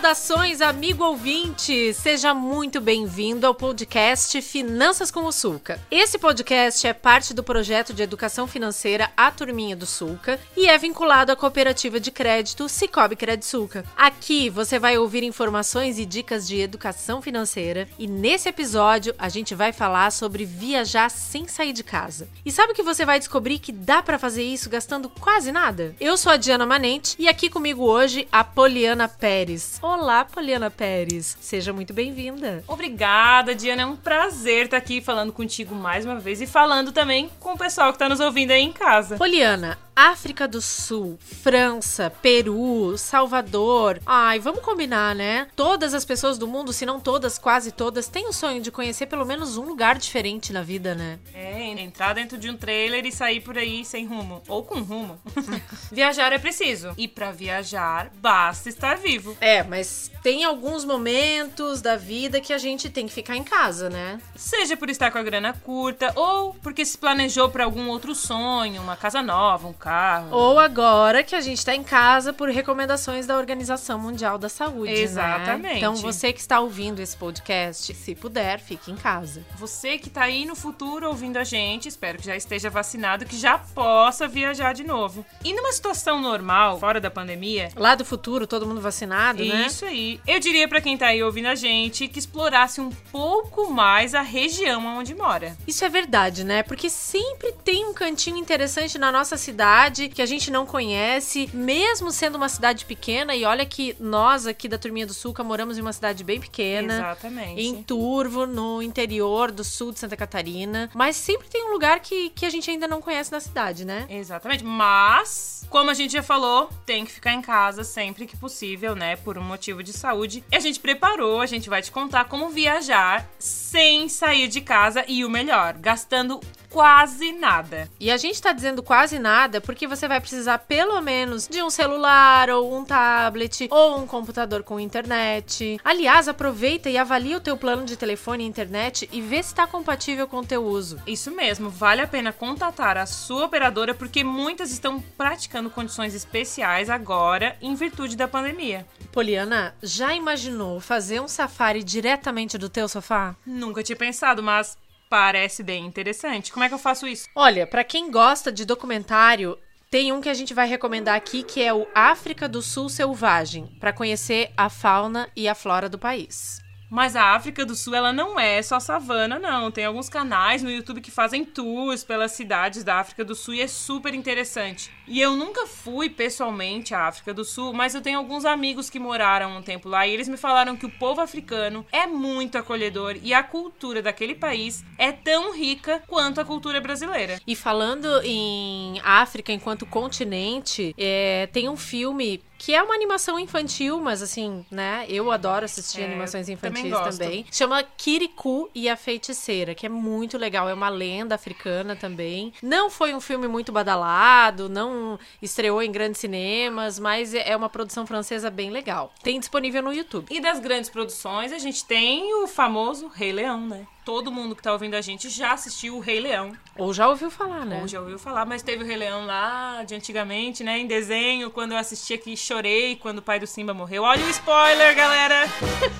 Saudações, amigo ouvinte! Seja muito bem-vindo ao podcast Finanças com o Sulca. Esse podcast é parte do projeto de educação financeira A Turminha do Sulca e é vinculado à cooperativa de crédito Cicobi Sulca. Aqui você vai ouvir informações e dicas de educação financeira e nesse episódio a gente vai falar sobre viajar sem sair de casa. E sabe que você vai descobrir que dá para fazer isso gastando quase nada? Eu sou a Diana Manente e aqui comigo hoje a Poliana Pérez. Olá, Poliana Pérez. Seja muito bem-vinda. Obrigada, Diana. É um prazer estar aqui falando contigo mais uma vez e falando também com o pessoal que está nos ouvindo aí em casa. Poliana, África do Sul, França, Peru, Salvador. Ai, vamos combinar, né? Todas as pessoas do mundo, se não todas, quase todas, têm o sonho de conhecer pelo menos um lugar diferente na vida, né? É, entrar dentro de um trailer e sair por aí sem rumo. Ou com rumo. viajar é preciso. E para viajar, basta estar vivo. É, mas tem alguns momentos da vida que a gente tem que ficar em casa, né? Seja por estar com a grana curta ou porque se planejou para algum outro sonho, uma casa nova, um carro carro. Ou agora que a gente está em casa por recomendações da Organização Mundial da Saúde. Né? Exatamente. Né? Então você que está ouvindo esse podcast, se puder, fique em casa. Você que está aí no futuro ouvindo a gente, espero que já esteja vacinado, que já possa viajar de novo. E numa situação normal, fora da pandemia. Lá do futuro, todo mundo vacinado, né? Isso aí. Eu diria para quem está aí ouvindo a gente que explorasse um pouco mais a região onde mora. Isso é verdade, né? Porque sempre tem um cantinho interessante na nossa cidade cidade que a gente não conhece, mesmo sendo uma cidade pequena. E olha que nós aqui da Turminha do Sulca moramos em uma cidade bem pequena. Exatamente. Em Turvo, no interior do sul de Santa Catarina. Mas sempre tem um lugar que, que a gente ainda não conhece na cidade, né? Exatamente. Mas, como a gente já falou, tem que ficar em casa sempre que possível, né? Por um motivo de saúde. E a gente preparou, a gente vai te contar como viajar sem sair de casa e o melhor, gastando quase nada. E a gente tá dizendo quase nada porque você vai precisar pelo menos de um celular ou um tablet ou um computador com internet. Aliás, aproveita e avalia o teu plano de telefone e internet e vê se está compatível com o teu uso. Isso mesmo, vale a pena contatar a sua operadora porque muitas estão praticando condições especiais agora em virtude da pandemia. Poliana, já imaginou fazer um safari diretamente do teu sofá? Nunca tinha pensado, mas Parece bem interessante. Como é que eu faço isso? Olha, para quem gosta de documentário, tem um que a gente vai recomendar aqui que é o África do Sul Selvagem, para conhecer a fauna e a flora do país. Mas a África do Sul, ela não é só savana, não. Tem alguns canais no YouTube que fazem tours pelas cidades da África do Sul e é super interessante. E eu nunca fui pessoalmente à África do Sul, mas eu tenho alguns amigos que moraram um tempo lá e eles me falaram que o povo africano é muito acolhedor e a cultura daquele país é tão rica quanto a cultura brasileira. E falando em África enquanto continente, é, tem um filme que é uma animação infantil, mas assim, né? Eu adoro assistir é, animações infantis também, também. Chama Kirikou e a Feiticeira, que é muito legal. É uma lenda africana também. Não foi um filme muito badalado, não estreou em grandes cinemas, mas é uma produção francesa bem legal. Tem disponível no YouTube. E das grandes produções, a gente tem o famoso Rei Leão, né? Todo mundo que tá ouvindo a gente já assistiu o Rei Leão. Ou já ouviu falar, né? Ou já ouviu falar, mas teve o Rei Leão lá de antigamente, né? Em desenho, quando eu assisti aqui, chorei quando o pai do Simba morreu. Olha o spoiler, galera!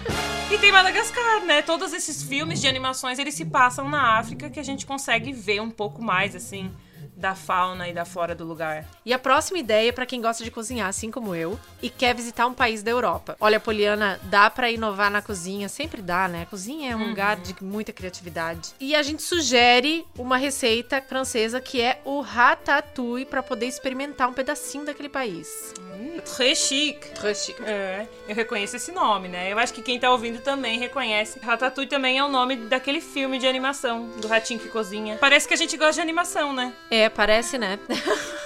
e tem Madagascar, né? Todos esses filmes de animações, eles se passam na África que a gente consegue ver um pouco mais, assim da fauna e da flora do lugar. E a próxima ideia é para quem gosta de cozinhar, assim como eu, e quer visitar um país da Europa. Olha, Poliana, dá para inovar na cozinha, sempre dá, né? A cozinha é um uhum. lugar de muita criatividade. E a gente sugere uma receita francesa que é o ratatouille para poder experimentar um pedacinho daquele país. Hum, très chic. Très chic. É, eu reconheço esse nome, né? Eu acho que quem tá ouvindo também reconhece. Ratatouille também é o nome daquele filme de animação, do ratinho que cozinha. Parece que a gente gosta de animação, né? É, parece, né?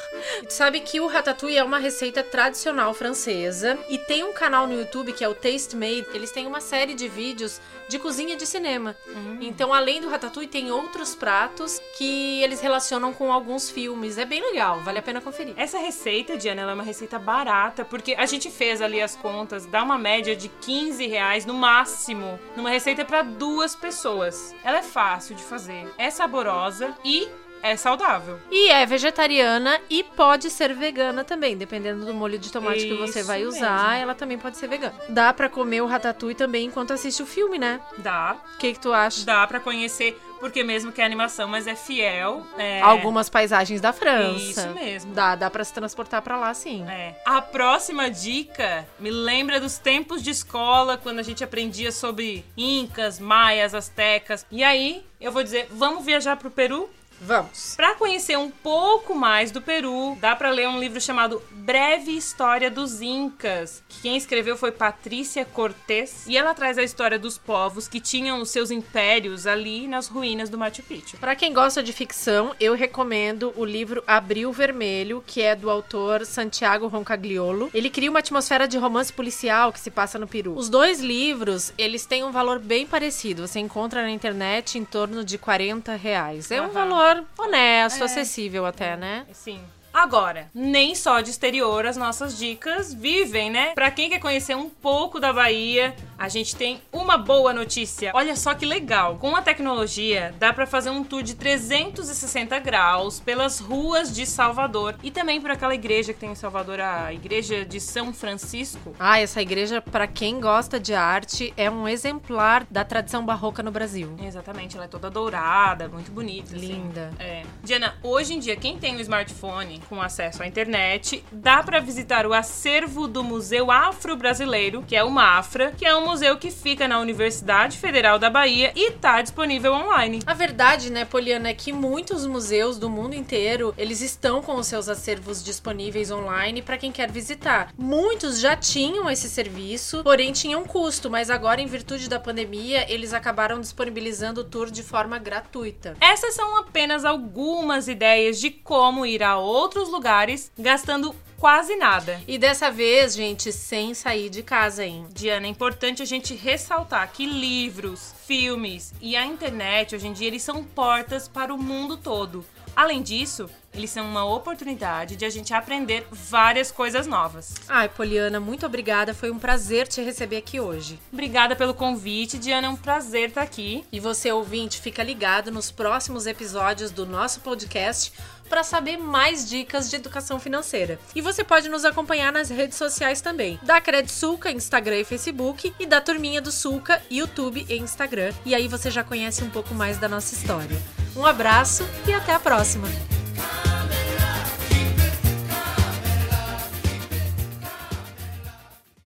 Sabe que o ratatouille é uma receita tradicional francesa e tem um canal no YouTube que é o Taste Made. Eles têm uma série de vídeos de cozinha de cinema. Hum. Então, além do ratatouille, tem outros pratos que eles relacionam com alguns filmes. É bem legal, vale a pena conferir. Essa receita, Diana, ela é uma receita barata, porque a gente fez ali as contas, dá uma média de 15 reais no máximo, numa receita para duas pessoas. Ela é fácil de fazer, é saborosa e é saudável. E é vegetariana e pode ser vegana também, dependendo do molho de tomate que você Isso vai usar, mesmo. ela também pode ser vegana. Dá pra comer o ratatouille também enquanto assiste o filme, né? Dá, O que que tu acha? dá pra conhecer, porque mesmo que é animação, mas é fiel. É, Algumas paisagens da França. Isso mesmo. Dá, dá pra se transportar pra lá, sim. É. A próxima dica me lembra dos tempos de escola, quando a gente aprendia sobre incas, maias, astecas. E aí, eu vou dizer, vamos viajar pro Peru? Vamos. Para conhecer um pouco mais do Peru, dá para ler um livro chamado Breve História dos Incas, que quem escreveu foi Patrícia Cortés, e ela traz a história dos povos que tinham os seus impérios ali nas ruínas do Machu Picchu. Pra quem gosta de ficção, eu recomendo o livro Abril Vermelho, que é do autor Santiago Roncagliolo. Ele cria uma atmosfera de romance policial que se passa no Peru. Os dois livros, eles têm um valor bem parecido. Você encontra na internet em torno de 40 reais. É um Aham. Valor honesto, É. acessível até, né? Sim. Agora, nem só de exterior as nossas dicas vivem, né? Pra quem quer conhecer um pouco da Bahia, a gente tem uma boa notícia. Olha só que legal. Com a tecnologia, dá pra fazer um tour de 360 graus pelas ruas de Salvador e também por aquela igreja que tem em Salvador, a igreja de São Francisco. Ah, essa igreja, pra quem gosta de arte, é um exemplar da tradição barroca no Brasil. Exatamente, ela é toda dourada, muito bonita. assim. Linda. É. Diana, hoje em dia, quem tem um smartphone com acesso à internet, dá pra visitar o acervo do Museu Afro-Brasileiro, que é o MAFRA, que é um museu que fica na Universidade Federal da Bahia e tá disponível online. A verdade, né, Poliana, é que muitos museus do mundo inteiro, eles estão com os seus acervos disponíveis online para quem quer visitar. Muitos já tinham esse serviço, porém tinham custo, mas agora em virtude da pandemia, eles acabaram disponibilizando o tour de forma gratuita. Essas são apenas algumas ideias de como ir a outros lugares gastando quase nada. E dessa vez, gente, sem sair de casa, hein? Diana, é importante a gente ressaltar que livros, filmes e a internet hoje em dia eles são portas para o mundo todo. Além disso, eles são uma oportunidade de a gente aprender várias coisas novas. Ai, Poliana, muito obrigada. Foi um prazer te receber aqui hoje. Obrigada pelo convite, Diana, é um prazer estar aqui. E você, ouvinte, fica ligado nos próximos episódios do nosso podcast para saber mais dicas de educação financeira. E você pode nos acompanhar nas redes sociais também, da Cred Sulca, Instagram e Facebook, e da Turminha do Sulca, YouTube e Instagram. E aí você já conhece um pouco mais da nossa história. Um abraço e até a próxima!